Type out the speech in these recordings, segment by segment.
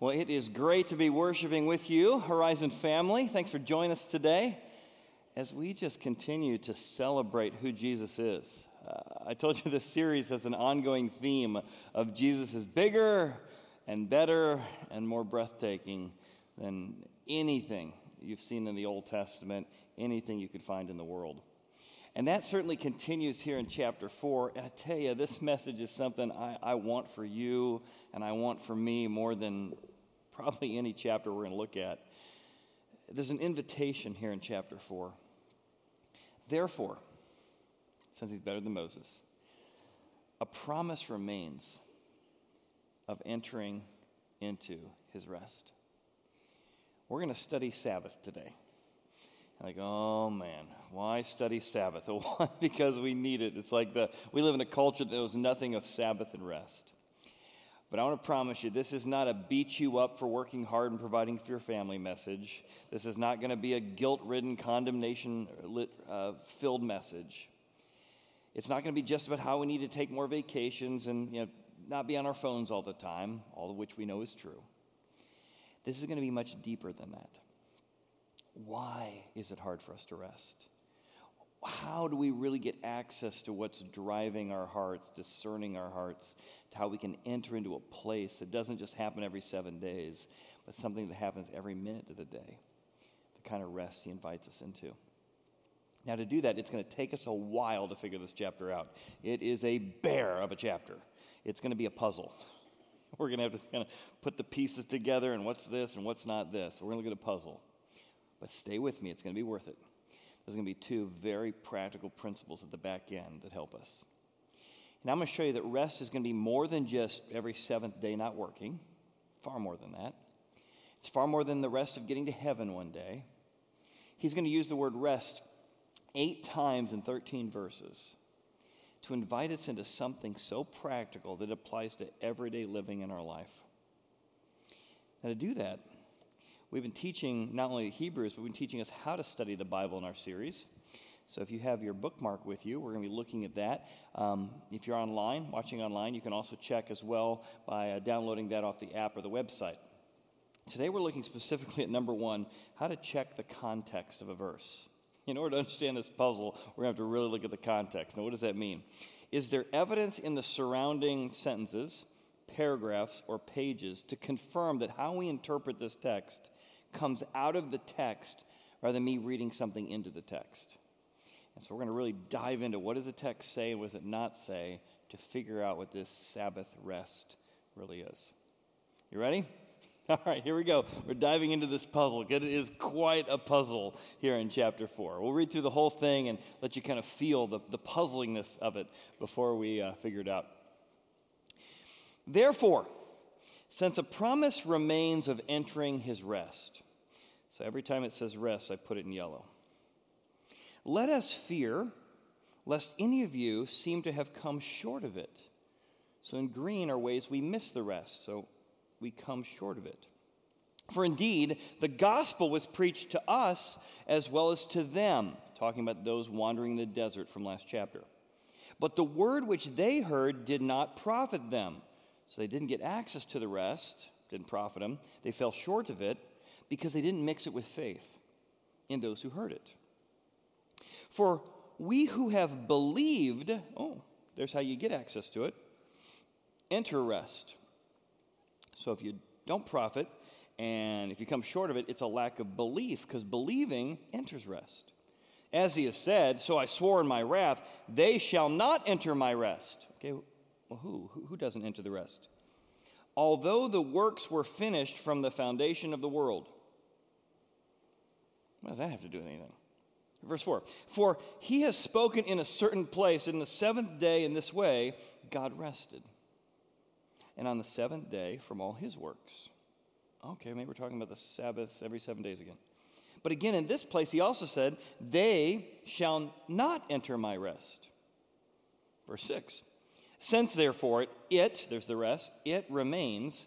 Well, it is great to be worshiping with you, Horizon family. Thanks for joining us today as we just continue to celebrate who Jesus is. Uh, I told you this series has an ongoing theme of Jesus is bigger and better and more breathtaking than anything you've seen in the Old Testament, anything you could find in the world. And that certainly continues here in chapter 4. And I tell you, this message is something I, I want for you and I want for me more than probably any chapter we're going to look at. There's an invitation here in chapter 4. Therefore, since he's better than Moses, a promise remains of entering into his rest. We're going to study Sabbath today. Like, oh man, why study Sabbath? Well, because we need it. It's like the we live in a culture that knows nothing of Sabbath and rest. But I want to promise you, this is not a beat you up for working hard and providing for your family message. This is not going to be a guilt ridden, condemnation uh, filled message. It's not going to be just about how we need to take more vacations and you know, not be on our phones all the time, all of which we know is true. This is going to be much deeper than that. Why is it hard for us to rest? How do we really get access to what's driving our hearts, discerning our hearts, to how we can enter into a place that doesn't just happen every seven days, but something that happens every minute of the day, the kind of rest he invites us into. Now, to do that, it's going to take us a while to figure this chapter out. It is a bear of a chapter, it's going to be a puzzle. We're going to have to kind of put the pieces together and what's this and what's not this. We're going to look at a puzzle. But stay with me, it's going to be worth it there's going to be two very practical principles at the back end that help us. And I'm going to show you that rest is going to be more than just every seventh day not working, far more than that. It's far more than the rest of getting to heaven one day. He's going to use the word rest eight times in 13 verses to invite us into something so practical that applies to everyday living in our life. Now, to do that, We've been teaching not only Hebrews, but we've been teaching us how to study the Bible in our series. So if you have your bookmark with you, we're going to be looking at that. Um, if you're online, watching online, you can also check as well by uh, downloading that off the app or the website. Today we're looking specifically at number one how to check the context of a verse. In order to understand this puzzle, we're going to have to really look at the context. Now, what does that mean? Is there evidence in the surrounding sentences, paragraphs, or pages to confirm that how we interpret this text comes out of the text rather than me reading something into the text. And so we're going to really dive into what does the text say and what does it not say to figure out what this Sabbath rest really is. You ready? All right, here we go. We're diving into this puzzle. It is quite a puzzle here in chapter 4. We'll read through the whole thing and let you kind of feel the, the puzzlingness of it before we uh, figure it out. Therefore, since a promise remains of entering his rest. So every time it says rest, I put it in yellow. Let us fear lest any of you seem to have come short of it. So in green are ways we miss the rest, so we come short of it. For indeed, the gospel was preached to us as well as to them, talking about those wandering in the desert from last chapter. But the word which they heard did not profit them so they didn't get access to the rest, didn't profit them. They fell short of it because they didn't mix it with faith in those who heard it. For we who have believed, oh, there's how you get access to it, enter rest. So if you don't profit, and if you come short of it, it's a lack of belief, because believing enters rest. As he has said, so I swore in my wrath, they shall not enter my rest. Okay, well, who? Who doesn't enter the rest? Although the works were finished from the foundation of the world. What does that have to do with anything? Verse 4 For he has spoken in a certain place, in the seventh day, in this way, God rested. And on the seventh day, from all his works. Okay, maybe we're talking about the Sabbath every seven days again. But again, in this place, he also said, They shall not enter my rest. Verse 6 since, therefore, it, there's the rest, it remains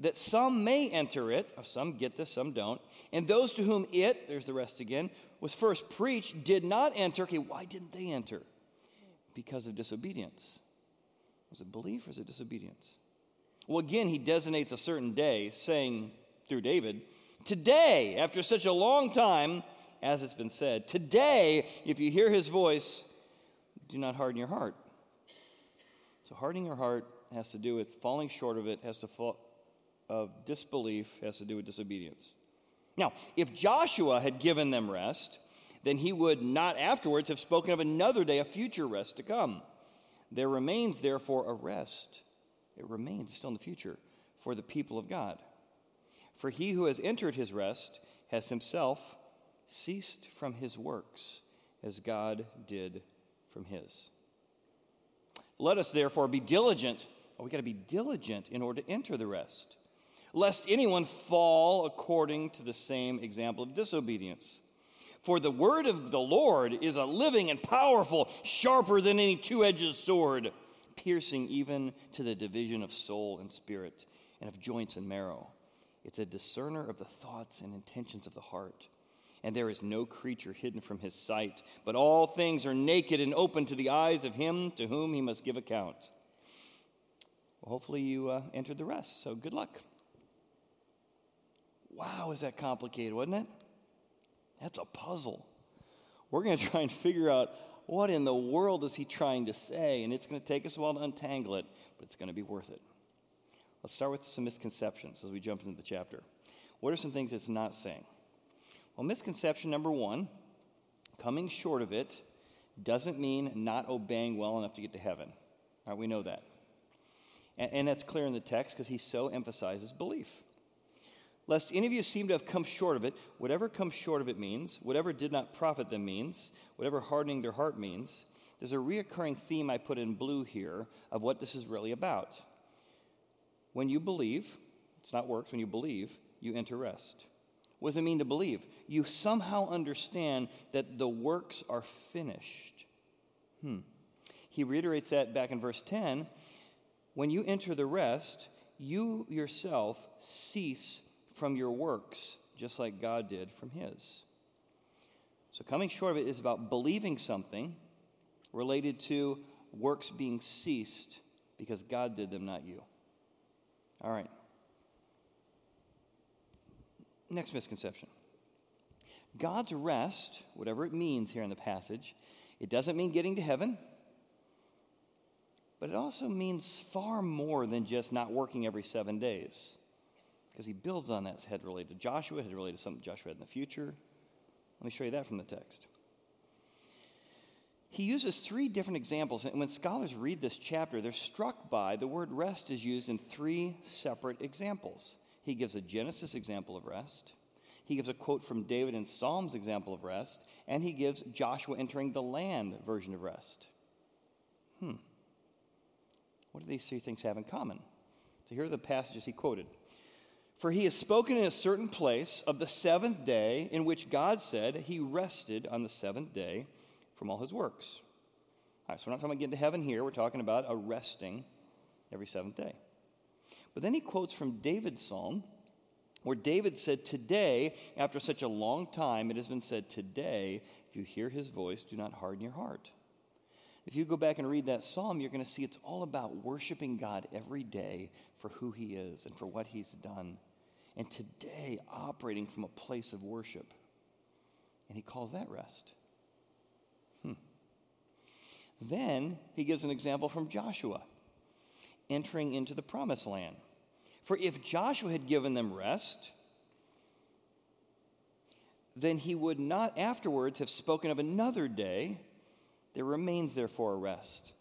that some may enter it, oh, some get this, some don't, and those to whom it, there's the rest again, was first preached did not enter. Okay, why didn't they enter? Because of disobedience. Was it belief or was it disobedience? Well, again, he designates a certain day, saying through David, Today, after such a long time, as it's been said, today, if you hear his voice, do not harden your heart. So, hardening your heart has to do with falling short of it, has to fall of disbelief, has to do with disobedience. Now, if Joshua had given them rest, then he would not afterwards have spoken of another day, a future rest to come. There remains, therefore, a rest. It remains still in the future for the people of God. For he who has entered his rest has himself ceased from his works, as God did from his. Let us therefore be diligent. Oh, we got to be diligent in order to enter the rest, lest anyone fall according to the same example of disobedience. For the word of the Lord is a living and powerful, sharper than any two edged sword, piercing even to the division of soul and spirit, and of joints and marrow. It's a discerner of the thoughts and intentions of the heart. And there is no creature hidden from his sight, but all things are naked and open to the eyes of him to whom he must give account. Well, hopefully, you uh, entered the rest, so good luck. Wow, is that complicated, wasn't it? That's a puzzle. We're going to try and figure out what in the world is he trying to say, and it's going to take us a while to untangle it, but it's going to be worth it. Let's start with some misconceptions as we jump into the chapter. What are some things it's not saying? Well, misconception number one coming short of it doesn't mean not obeying well enough to get to heaven. All right, we know that. And, and that's clear in the text because he so emphasizes belief lest any of you seem to have come short of it. Whatever comes short of it means, whatever did not profit them means, whatever hardening their heart means, there's a reoccurring theme I put in blue here of what this is really about. When you believe, it's not works, when you believe, you enter rest. What does it mean to believe? You somehow understand that the works are finished. Hmm. He reiterates that back in verse 10. When you enter the rest, you yourself cease from your works, just like God did from his. So, coming short of it is about believing something related to works being ceased because God did them, not you. All right. Next misconception God's rest, whatever it means here in the passage, it doesn't mean getting to heaven, but it also means far more than just not working every seven days because he builds on that. Head related to Joshua, head related to something Joshua had in the future. Let me show you that from the text. He uses three different examples, and when scholars read this chapter, they're struck by the word rest is used in three separate examples. He gives a Genesis example of rest, he gives a quote from David in Psalms example of rest, and he gives Joshua entering the land version of rest. Hmm. What do these three things have in common? So here are the passages he quoted. For he has spoken in a certain place of the seventh day, in which God said he rested on the seventh day from all his works. All right, so we're not talking about getting to heaven here. We're talking about a resting every seventh day. But then he quotes from David's psalm, where David said, Today, after such a long time, it has been said, Today, if you hear his voice, do not harden your heart. If you go back and read that psalm, you're going to see it's all about worshiping God every day for who he is and for what he's done and today operating from a place of worship. And he calls that rest. Hmm. Then he gives an example from Joshua entering into the promised land. For if Joshua had given them rest, then he would not afterwards have spoken of another day. There remains, therefore, a rest.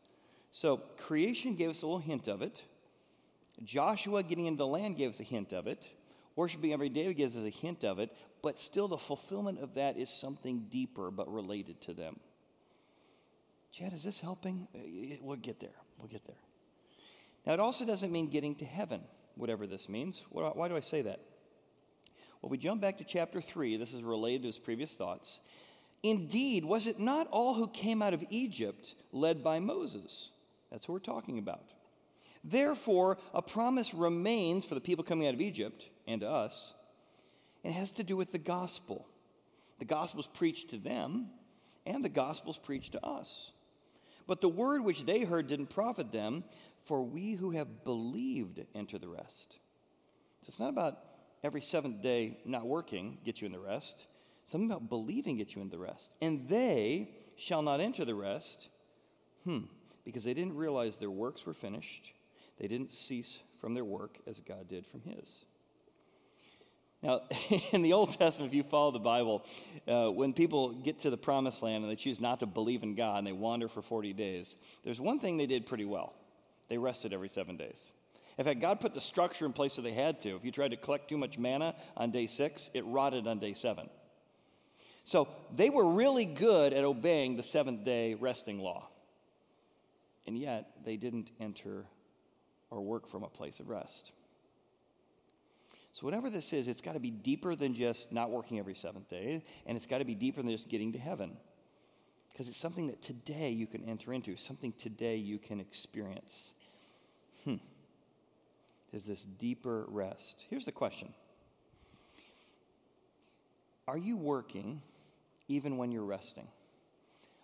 So creation gave us a little hint of it. Joshua getting into the land gave us a hint of it. Worshiping every day gives us a hint of it, but still the fulfillment of that is something deeper but related to them. Chad, is this helping? Uh, we'll get there. We'll get there. Now, it also doesn't mean getting to heaven, whatever this means. Why do I say that? Well, if we jump back to chapter 3. This is related to his previous thoughts. Indeed, was it not all who came out of Egypt led by Moses? That's who we're talking about. Therefore, a promise remains for the people coming out of Egypt and to us. It has to do with the gospel. The gospel is preached to them, and the gospel is preached to us. But the word which they heard didn't profit them, For we who have believed enter the rest. So it's not about every seventh day not working gets you in the rest. Something about believing gets you in the rest. And they shall not enter the rest. Hmm. Because they didn't realize their works were finished. They didn't cease from their work as God did from his. Now, in the Old Testament, if you follow the Bible, uh, when people get to the promised land and they choose not to believe in God and they wander for 40 days, there's one thing they did pretty well they rested every seven days. In fact, God put the structure in place so they had to. If you tried to collect too much manna on day six, it rotted on day seven. So they were really good at obeying the seventh day resting law. And yet, they didn't enter or work from a place of rest. So, whatever this is, it's got to be deeper than just not working every seventh day, and it's got to be deeper than just getting to heaven. Because it's something that today you can enter into, something today you can experience. Hmm. There's this deeper rest. Here's the question Are you working even when you're resting?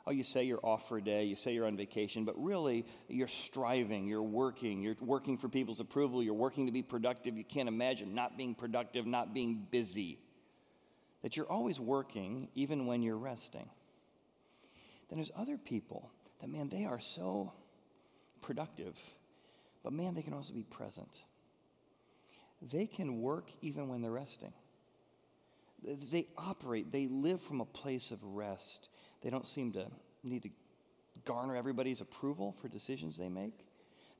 Oh, you say you're off for a day, you say you're on vacation, but really you're striving, you're working, you're working for people's approval, you're working to be productive. You can't imagine not being productive, not being busy. That you're always working even when you're resting. Then there's other people that, man, they are so productive, but man, they can also be present. They can work even when they're resting. They operate, they live from a place of rest. They don't seem to need to garner everybody's approval for decisions they make.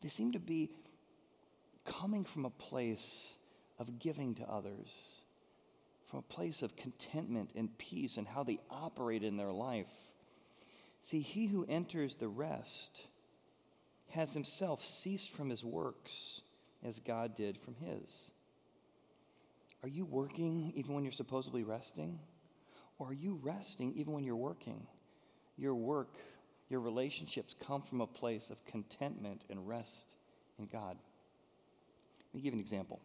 They seem to be coming from a place of giving to others, from a place of contentment and peace and how they operate in their life. See, he who enters the rest has himself ceased from his works as God did from his. Are you working even when you're supposedly resting? Or are you resting even when you're working? Your work, your relationships come from a place of contentment and rest in God. Let me give an example.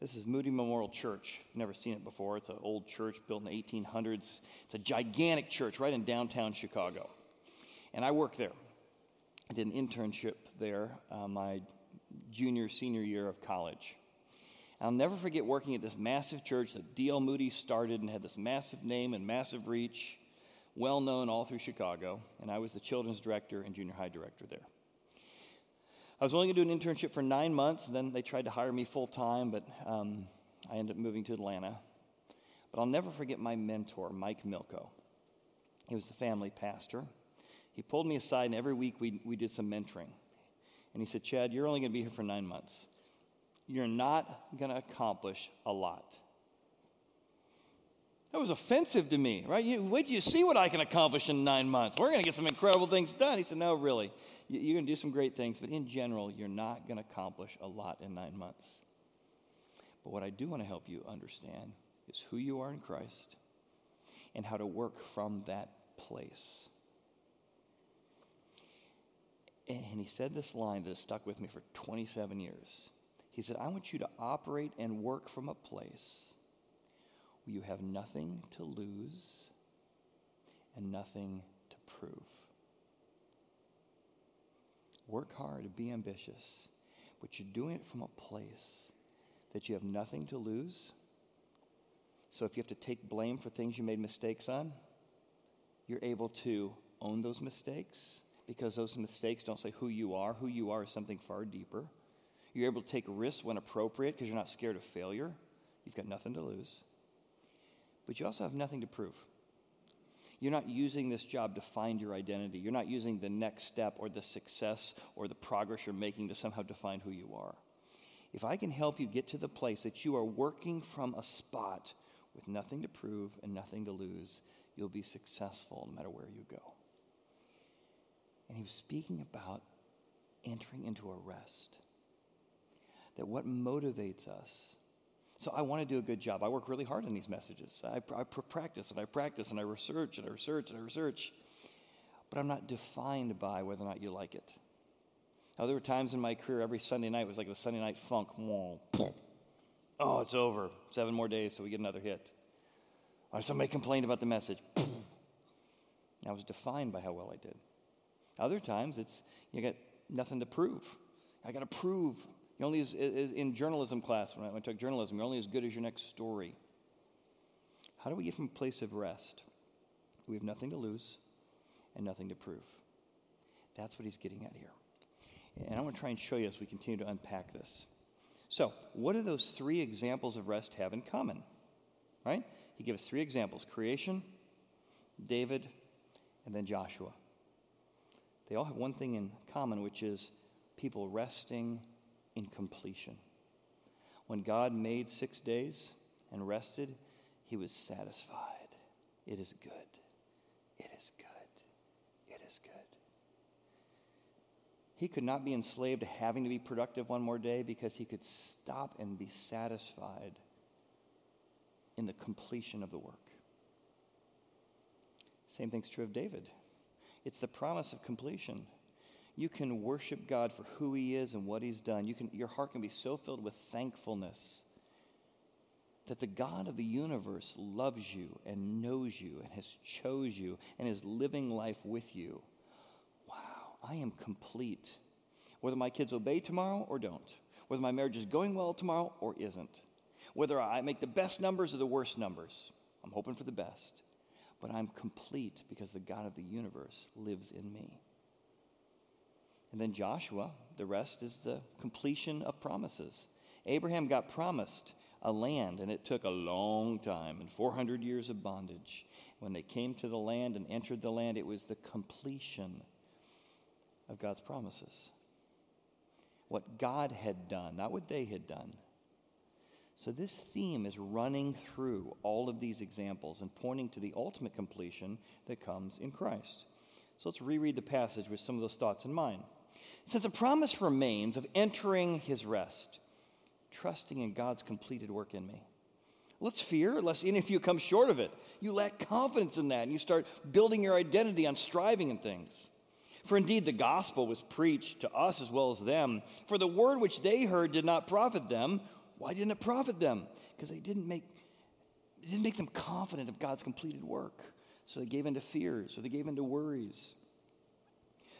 This is Moody Memorial Church. I've never seen it before. It's an old church built in the 1800s. It's a gigantic church right in downtown Chicago. And I work there. I did an internship there uh, my junior, senior year of college. I'll never forget working at this massive church that D.L. Moody started and had this massive name and massive reach, well known all through Chicago. And I was the children's director and junior high director there. I was only going to do an internship for nine months, and then they tried to hire me full time, but um, I ended up moving to Atlanta. But I'll never forget my mentor, Mike Milko. He was the family pastor. He pulled me aside, and every week we, we did some mentoring. And he said, Chad, you're only going to be here for nine months you're not going to accomplish a lot. That was offensive to me, right? You, wait you see what I can accomplish in nine months. We're going to get some incredible things done. He said, No, really. You're going to do some great things, but in general, you're not going to accomplish a lot in nine months. But what I do want to help you understand is who you are in Christ and how to work from that place. And he said this line that has stuck with me for 27 years. He said, I want you to operate and work from a place where you have nothing to lose and nothing to prove. Work hard, be ambitious, but you're doing it from a place that you have nothing to lose. So if you have to take blame for things you made mistakes on, you're able to own those mistakes because those mistakes don't say who you are. Who you are is something far deeper. You're able to take risks when appropriate because you're not scared of failure. You've got nothing to lose. But you also have nothing to prove. You're not using this job to find your identity. You're not using the next step or the success or the progress you're making to somehow define who you are. If I can help you get to the place that you are working from a spot with nothing to prove and nothing to lose, you'll be successful no matter where you go. And he was speaking about entering into a rest that what motivates us. So I want to do a good job. I work really hard on these messages. I, I practice and I practice and I research and I research and I research. But I'm not defined by whether or not you like it. Now, there were times in my career, every Sunday night was like the Sunday night funk. Oh, it's over. Seven more days till we get another hit. Or somebody complained about the message. I was defined by how well I did. Other times, it's you got nothing to prove. I got to prove. You only as, as in journalism class when I, when I took journalism, you're only as good as your next story. How do we get from a place of rest? We have nothing to lose and nothing to prove. That's what he's getting at here. And I want to try and show you as we continue to unpack this. So, what do those three examples of rest have in common? Right? He gives three examples creation, David, and then Joshua. They all have one thing in common, which is people resting in completion. When God made six days and rested, he was satisfied. It is good. It is good. It is good. He could not be enslaved to having to be productive one more day because he could stop and be satisfied in the completion of the work. Same thing's true of David. It's the promise of completion. You can worship God for who He is and what He's done. You can, your heart can be so filled with thankfulness that the God of the universe loves you and knows you and has chose you and is living life with you. Wow, I am complete. Whether my kids obey tomorrow or don't, whether my marriage is going well tomorrow or isn't, whether I make the best numbers or the worst numbers, I'm hoping for the best but I'm complete because the God of the universe lives in me. And then Joshua, the rest is the completion of promises. Abraham got promised a land, and it took a long time and 400 years of bondage. When they came to the land and entered the land, it was the completion of God's promises. What God had done, not what they had done. So, this theme is running through all of these examples and pointing to the ultimate completion that comes in Christ. So, let's reread the passage with some of those thoughts in mind. Since a promise remains of entering his rest, trusting in God's completed work in me. Let's fear, lest any of you come short of it. You lack confidence in that, and you start building your identity on striving in things. For indeed, the gospel was preached to us as well as them. For the word which they heard did not profit them why didn't it profit them? Because they didn't make, it didn't make them confident of God's completed work. So they gave into fears, or they gave into worries.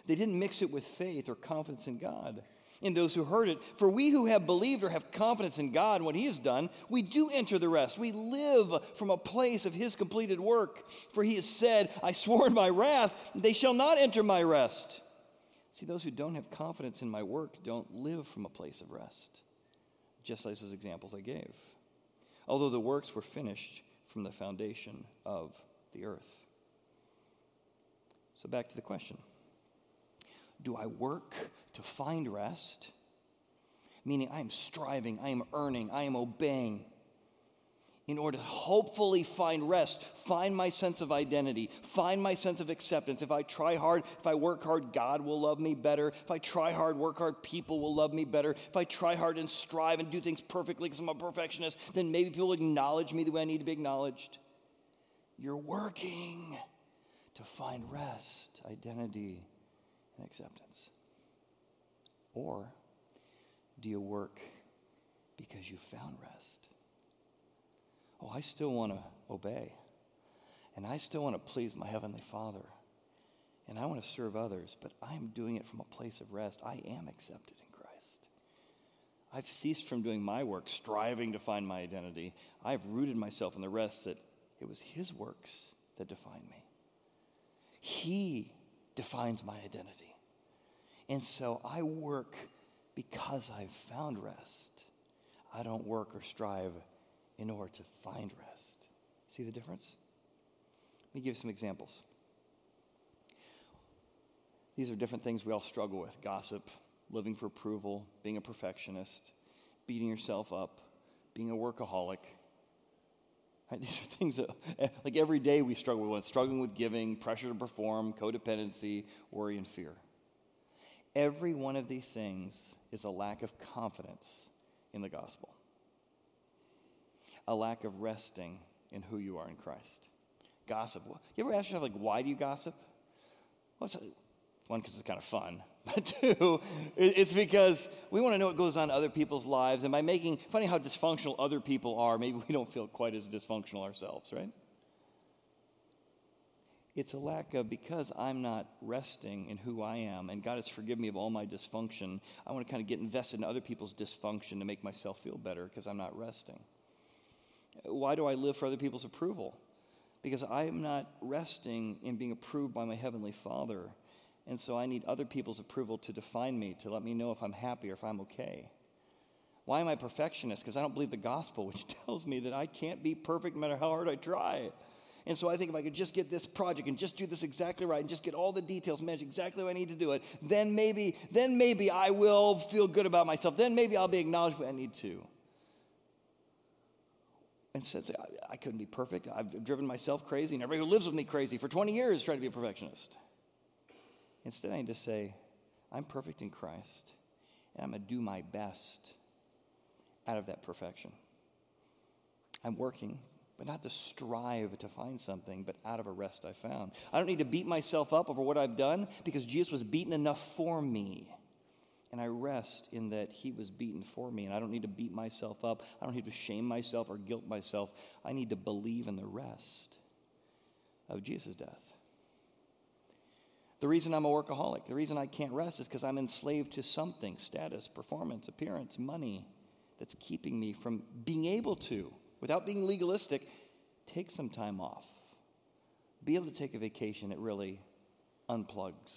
They didn't mix it with faith or confidence in God in those who heard it. For we who have believed or have confidence in God and what He has done, we do enter the rest. We live from a place of His completed work. For He has said, I swore in my wrath, they shall not enter my rest. See, those who don't have confidence in my work don't live from a place of rest just like those examples I gave. Although the works were finished from the foundation of the earth. So, back to the question Do I work to find rest? Meaning, I am striving, I am earning, I am obeying in order to hopefully find rest, find my sense of identity, find my sense of acceptance. If I try hard, if I work hard, God will love me better. If I try hard, work hard, people will love me better. If I try hard and strive and do things perfectly because I'm a perfectionist, then maybe people acknowledge me the way I need to be acknowledged. You're working to find rest, identity, and acceptance. Or do you work because you found rest? Oh, I still want to obey. And I still want to please my Heavenly Father. And I want to serve others, but I'm doing it from a place of rest. I am accepted in Christ. I've ceased from doing my work, striving to find my identity. I've rooted myself in the rest that it was His works that define me. He defines my identity. And so I work because I've found rest. I don't work or strive in order to find rest. See the difference? Let me give some examples. These are different things we all struggle with gossip, living for approval, being a perfectionist, beating yourself up, being a workaholic. Right? These are things that, like every day we struggle with struggling with giving, pressure to perform, codependency, worry, and fear. Every one of these things is a lack of confidence in the gospel a lack of resting in who you are in Christ. Gossip. You ever ask yourself, like, why do you gossip? Well, one, because it's kind of fun. But two, it's because we want to know what goes on in other people's lives. And by making, funny how dysfunctional other people are, maybe we don't feel quite as dysfunctional ourselves, right? It's a lack of because I'm not resting in who I am and God has forgiven me of all my dysfunction. I want to kind of get invested in other people's dysfunction to make myself feel better because I'm not resting. Why do I live for other people's approval? Because I am not resting in being approved by my Heavenly Father. And so I need other people's approval to define me, to let me know if I'm happy or if I'm okay. Why am I perfectionist? Because I don't believe the gospel, which tells me that I can't be perfect no matter how hard I try. And so I think if I could just get this project and just do this exactly right and just get all the details managed exactly what I need to do it, then maybe, then maybe I will feel good about myself. Then maybe I'll be acknowledged when I need to. And says, I, I couldn't be perfect. I've driven myself crazy, and everybody who lives with me crazy for 20 years tried to be a perfectionist. Instead, I need to say, I'm perfect in Christ, and I'm going to do my best out of that perfection. I'm working, but not to strive to find something, but out of a rest I found. I don't need to beat myself up over what I've done because Jesus was beaten enough for me. And I rest in that he was beaten for me. And I don't need to beat myself up. I don't need to shame myself or guilt myself. I need to believe in the rest of Jesus' death. The reason I'm a workaholic, the reason I can't rest is because I'm enslaved to something status, performance, appearance, money that's keeping me from being able to, without being legalistic, take some time off. Be able to take a vacation, it really unplugs.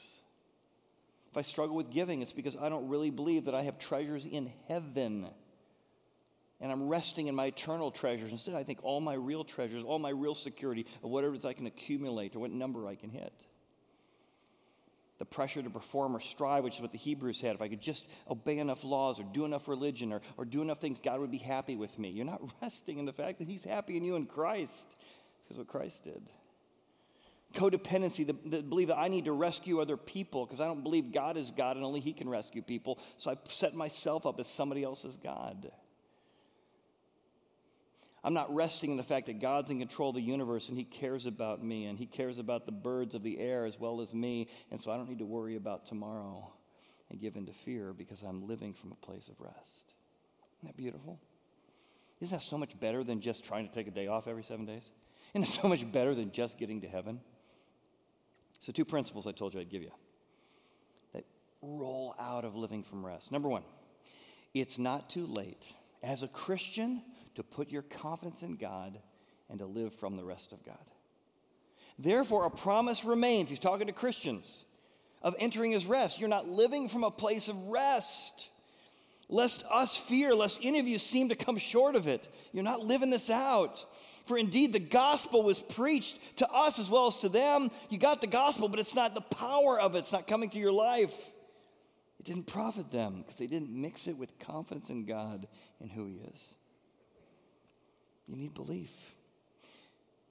If I struggle with giving, it's because I don't really believe that I have treasures in heaven. And I'm resting in my eternal treasures. Instead, I think all my real treasures, all my real security of whatever it is I can accumulate or what number I can hit the pressure to perform or strive, which is what the Hebrews had. If I could just obey enough laws or do enough religion or, or do enough things, God would be happy with me. You're not resting in the fact that He's happy in you in Christ, because what Christ did. Codependency, the, the believe that I need to rescue other people because I don't believe God is God and only He can rescue people. So I set myself up as somebody else's God. I'm not resting in the fact that God's in control of the universe and He cares about me and He cares about the birds of the air as well as me. And so I don't need to worry about tomorrow and give in to fear because I'm living from a place of rest. Isn't that beautiful? Isn't that so much better than just trying to take a day off every seven days? Isn't it so much better than just getting to heaven? So, two principles I told you I'd give you that roll out of living from rest. Number one, it's not too late. As a Christian, to put your confidence in God and to live from the rest of God. Therefore, a promise remains. He's talking to Christians of entering his rest. You're not living from a place of rest. Lest us fear, lest any of you seem to come short of it. You're not living this out. For indeed, the gospel was preached to us as well as to them. You got the gospel, but it's not the power of it, it's not coming to your life. It didn't profit them because they didn't mix it with confidence in God and who He is. You need belief.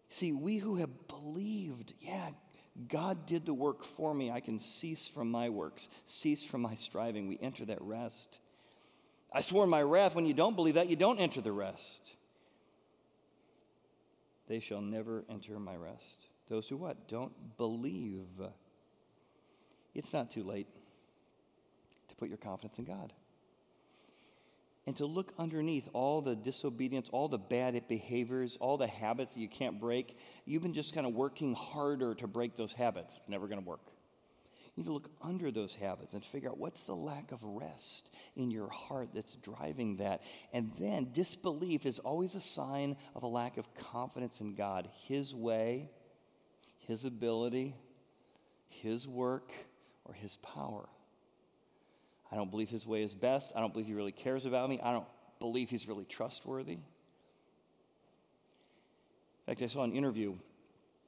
See, we who have believed, yeah, God did the work for me. I can cease from my works, cease from my striving. We enter that rest. I swore in my wrath, when you don't believe that, you don't enter the rest. They shall never enter my rest. Those who what? Don't believe. It's not too late to put your confidence in God and to look underneath all the disobedience, all the bad behaviors, all the habits that you can't break. You've been just kind of working harder to break those habits. It's never going to work. Need to look under those habits and figure out what's the lack of rest in your heart that's driving that. And then disbelief is always a sign of a lack of confidence in God, His way, His ability, His work, or His power. I don't believe his way is best. I don't believe he really cares about me. I don't believe he's really trustworthy. In fact, I saw an interview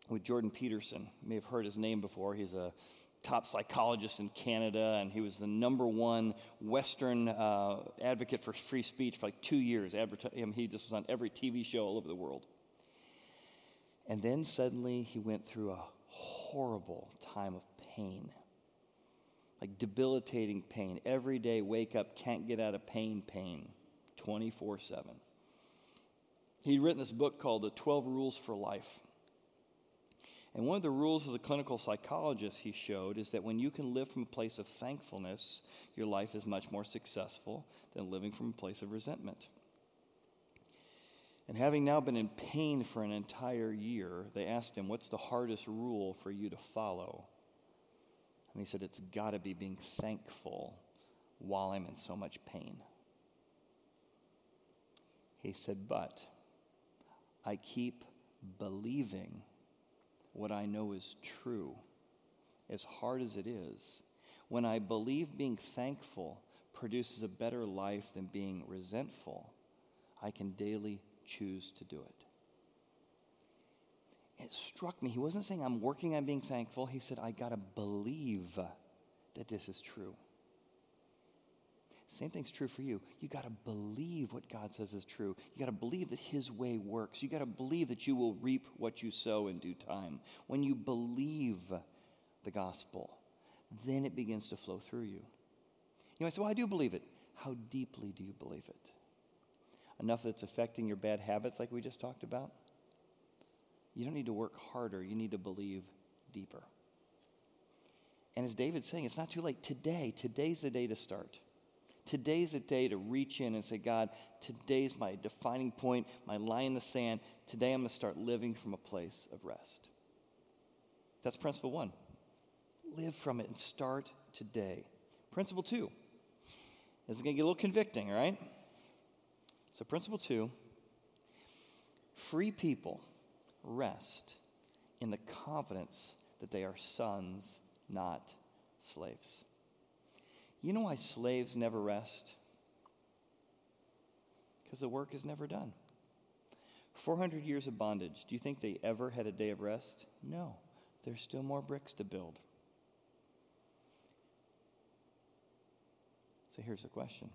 with Jordan Peterson. You may have heard his name before. He's a top psychologist in Canada, and he was the number one Western uh, advocate for free speech for like two years. He just was on every TV show all over the world. And then suddenly he went through a horrible time of pain like debilitating pain. Every day, wake up, can't get out of pain, pain, 24 7. He'd written this book called The 12 Rules for Life. And one of the rules as a clinical psychologist he showed is that when you can live from a place of thankfulness, your life is much more successful than living from a place of resentment. And having now been in pain for an entire year, they asked him, What's the hardest rule for you to follow? And he said, It's got to be being thankful while I'm in so much pain. He said, But I keep believing what I know is true, as hard as it is. When I believe being thankful produces a better life than being resentful, I can daily choose to do it. It struck me. He wasn't saying, I'm working on being thankful. He said, I got to believe that this is true. Same thing's true for you. You got to believe what God says is true. You got to believe that His way works. You got to believe that you will reap what you sow in due time. When you believe the gospel, then it begins to flow through you. You might say, Well, I do believe it. How deeply do you believe it? Enough that it's affecting your bad habits, like we just talked about? You don't need to work harder, you need to believe deeper. And as David's saying, it's not too late. Today, today's the day to start. Today's a day to reach in and say, God, today's my defining point, my line in the sand. Today I'm going to start living from a place of rest. That's principle one. Live from it and start today. Principle two this is going to get a little convicting, right? So, principle two free people rest in the confidence that they are sons, not slaves. You know why slaves never rest? Because the work is never done. 400 years of bondage, do you think they ever had a day of rest? No. There's still more bricks to build. So here's the question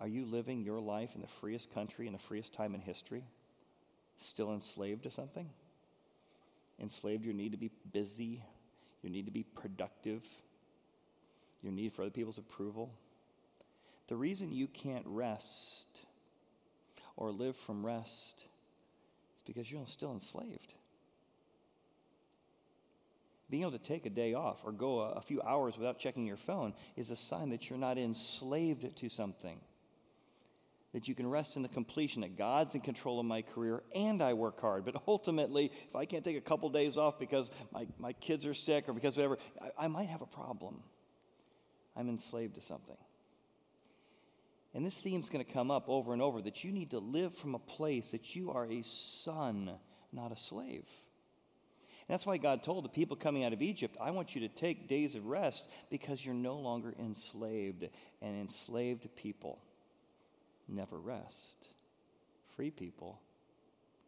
Are you living your life in the freest country in the freest time in history? Still enslaved to something? Enslaved your need to be busy, your need to be productive, your need for other people's approval. The reason you can't rest or live from rest is because you're still enslaved. Being able to take a day off or go a, few hours without checking your phone is a sign that you're not enslaved to something that you can rest in the completion that God's in control of my career and I work hard. But ultimately, if I can't take a couple days off because my, my kids are sick or because whatever, I, I might have a problem. I'm enslaved to something. And this theme's going to come up over and over that you need to live from a place that you are a son, not a slave. And that's why God told the people coming out of Egypt, I want you to take days of rest because you're no longer enslaved. And enslaved people never rest. Free people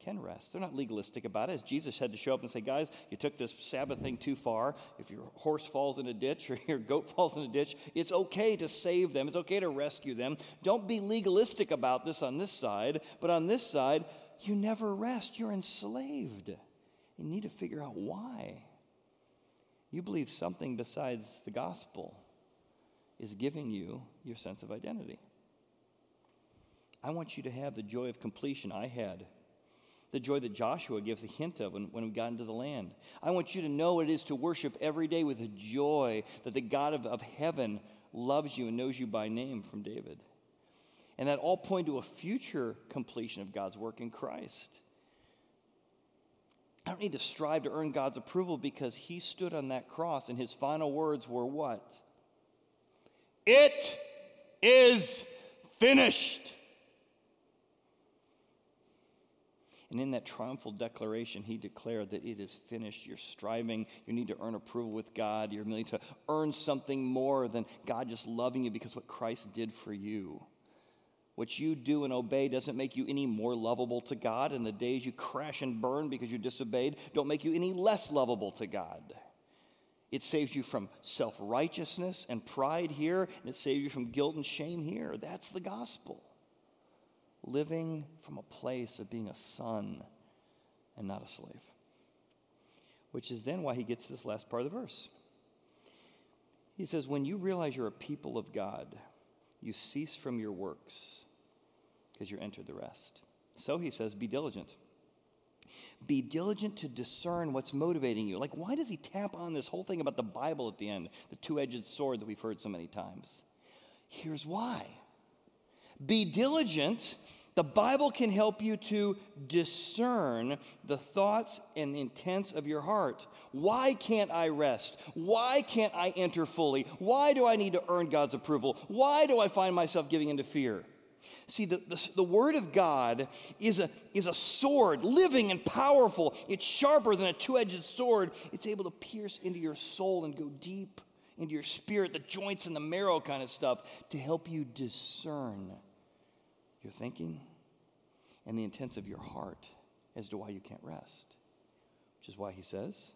can rest. They're not legalistic about it. As Jesus had to show up and say, guys, you took this Sabbath thing too far. If your horse falls in a ditch or your goat falls in a ditch, it's okay to save them. It's okay to rescue them. Don't be legalistic about this on this side, but on this side, you never rest. You're enslaved. You need to figure out why. You believe something besides the gospel is giving you your sense of identity. I want you to have the joy of completion I had the joy that Joshua gives a hint of when, when we got into the land. I want you to know what it is to worship every day with a joy that the God of, of heaven loves you and knows you by name from David. And that all point to a future completion of God's work in Christ. I don't need to strive to earn God's approval because he stood on that cross and his final words were what? It is finished. And in that triumphal declaration, he declared that it is finished. You're striving. You need to earn approval with God. You're willing to earn something more than God just loving you because what Christ did for you. What you do and obey doesn't make you any more lovable to God, and the days you crash and burn because you disobeyed don't make you any less lovable to God. It saves you from self righteousness and pride here, and it saves you from guilt and shame here. That's the gospel living from a place of being a son and not a slave. Which is then why he gets this last part of the verse. He says, When you realize you're a people of God, you cease from your works because you're entered the rest. So he says, Be diligent. Be diligent to discern what's motivating you. Like, why does he tap on this whole thing about the Bible at the end, the two edged sword that we've heard so many times? Here's why. Be diligent The Bible can help you to discern the thoughts and intents of your heart. Why can't I rest? Why can't I enter fully? Why do I need to earn God's approval? Why do I find myself giving into fear? See, the, the, the, Word of God is a, is a sword, living and powerful. It's sharper than a two edged sword. It's able to pierce into your soul and go deep into your spirit, the joints and the marrow kind of stuff, to help you discern your thinking and the intents of your heart as to why you can't rest. Which is why he says,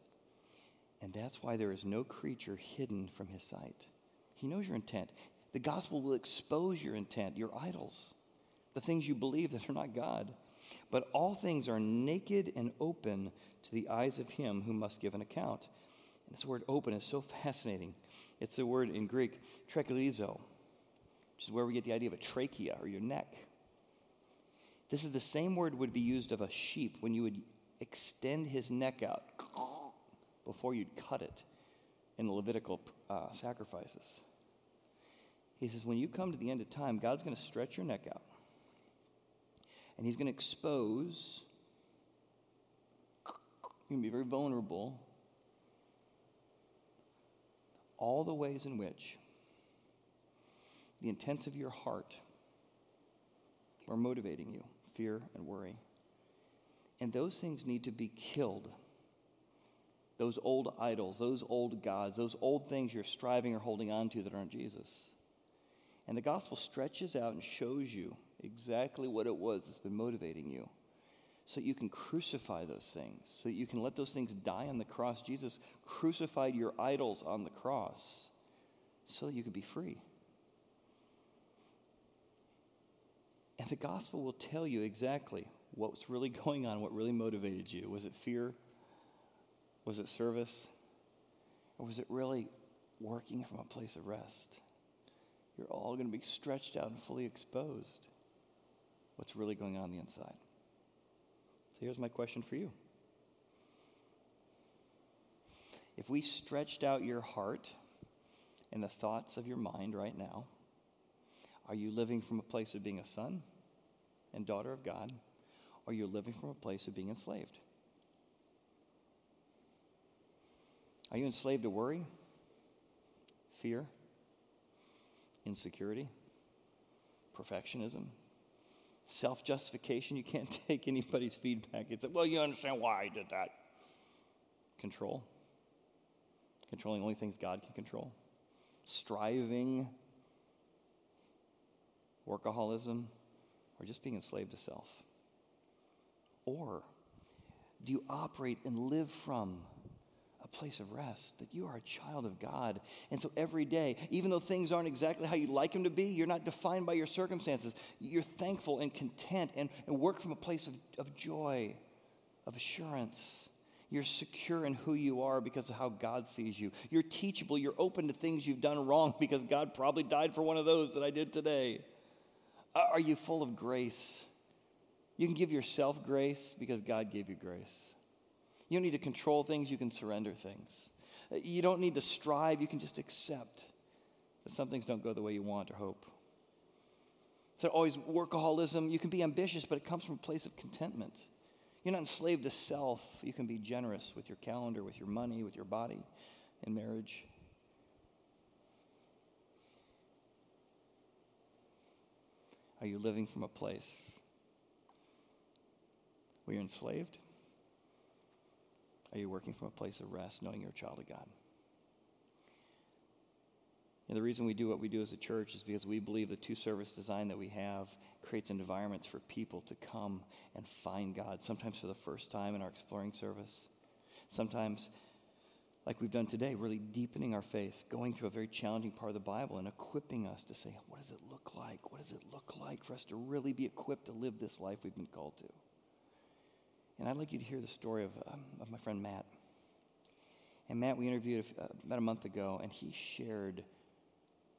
and that's why there is no creature hidden from his sight. He knows your intent. The gospel will expose your intent, your idols, the things you believe that are not God. But all things are naked and open to the eyes of him who must give an account. And this word open is so fascinating. It's the word in Greek, trachelizo, which is where we get the idea of a trachea or your neck. This is the same word would be used of a sheep when you would extend his neck out before you'd cut it in the Levitical uh, sacrifices. He says, when you come to the end of time, God's going to stretch your neck out. And he's going to expose, you're going to be very vulnerable, all the ways in which the intents of your heart are motivating you fear and worry. And those things need to be killed. Those old idols, those old gods, those old things you're striving or holding on to that aren't Jesus. And the gospel stretches out and shows you exactly what it was that's been motivating you so you can crucify those things, so you can let those things die on the cross. Jesus crucified your idols on the cross so that you could be free. And the gospel will tell you exactly what's really going on, what really motivated you. Was it fear? Was it service? Or was it really working from a place of rest? You're all going to be stretched out and fully exposed. What's really going on, on the inside? So here's my question for you. If we stretched out your heart and the thoughts of your mind right now, are you living from a place of being a son and daughter of God, or are you living from a place of being enslaved? Are you enslaved to worry, fear, insecurity, perfectionism, self justification. You can't take anybody's feedback. It's like, well, you understand why I did that. Control. Controlling only things God can control. Striving. Workaholism. Or just being enslaved to self. Or do you operate and live from a place of rest, that you are a child of God. And so every day, even though things aren't exactly how you like them to be, you're not defined by your circumstances. You're thankful and content and, and work from a place of, of joy, of assurance. You're secure in who you are because of how God sees you. You're teachable. You're open to things you've done wrong because God probably died for one of those that I did today. Are you full of grace? You can give yourself grace because God gave you grace. You don't need to control things, you can surrender things. You don't need to strive, you can just accept that some things don't go the way you want or hope. So, always workaholism, you can be ambitious, but it comes from a place of contentment. You're not enslaved to self. You can be generous with your calendar, with your money, with your body in marriage. Are you living from a place where you're enslaved? Are you working from a place of rest, knowing you're a child of God? And the reason we do what we do as a church is because we believe the two service design that we have creates environments for people to come and find God, sometimes for the first time in our exploring service. Sometimes, like we've done today, really deepening our faith, going through a very challenging part of the Bible and equipping us to say, what does it look like? What does it look like for us to really be equipped to live this life we've been called to? And I'd like you to hear the story of, um, of my friend Matt. And Matt, we interviewed uh, about a month ago, and he shared.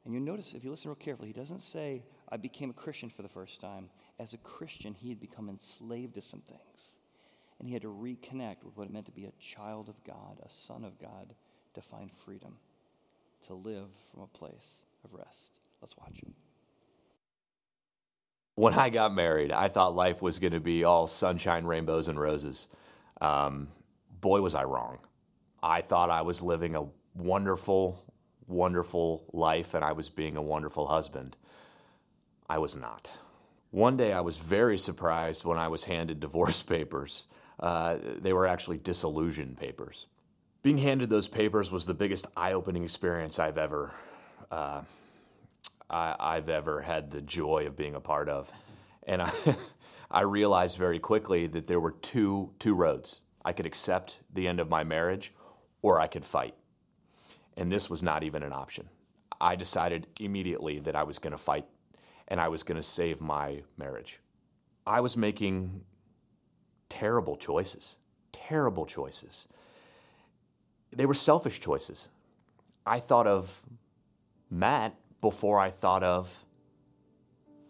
And you notice, if you listen real carefully, he doesn't say, I became a Christian for the first time. As a Christian, he had become enslaved to some things. And he had to reconnect with what it meant to be a child of God, a son of God, to find freedom, to live from a place of rest. Let's watch when I got married, I thought life was going to be all sunshine, rainbows, and roses. Um, boy, was I wrong. I thought I was living a wonderful, wonderful life and I was being a wonderful husband. I was not. One day I was very surprised when I was handed divorce papers. Uh, they were actually disillusion papers. Being handed those papers was the biggest eye opening experience I've ever. Uh, I, have ever had the joy of being a part of, and I, I realized very quickly that there were two two roads. I could accept the end of my marriage, or I could fight. And this was not even an option. I decided immediately that I was going to fight and I was going to save my marriage. I was making terrible choices, terrible choices. They were selfish choices. I thought of Matt before I thought of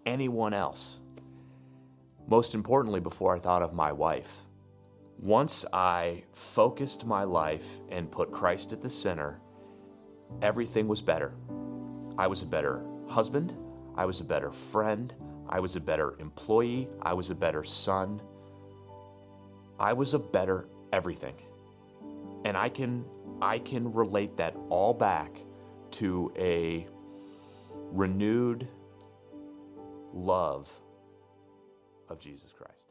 anyone else. Most importantly, before I thought of my wife. Once I focused my life and put Christ at the center, everything was better. I was a better husband. I was a better friend. I was a better employee. I was a better son. I was a better everything. And I can I can relate that all back to a renewed love of Jesus Christ.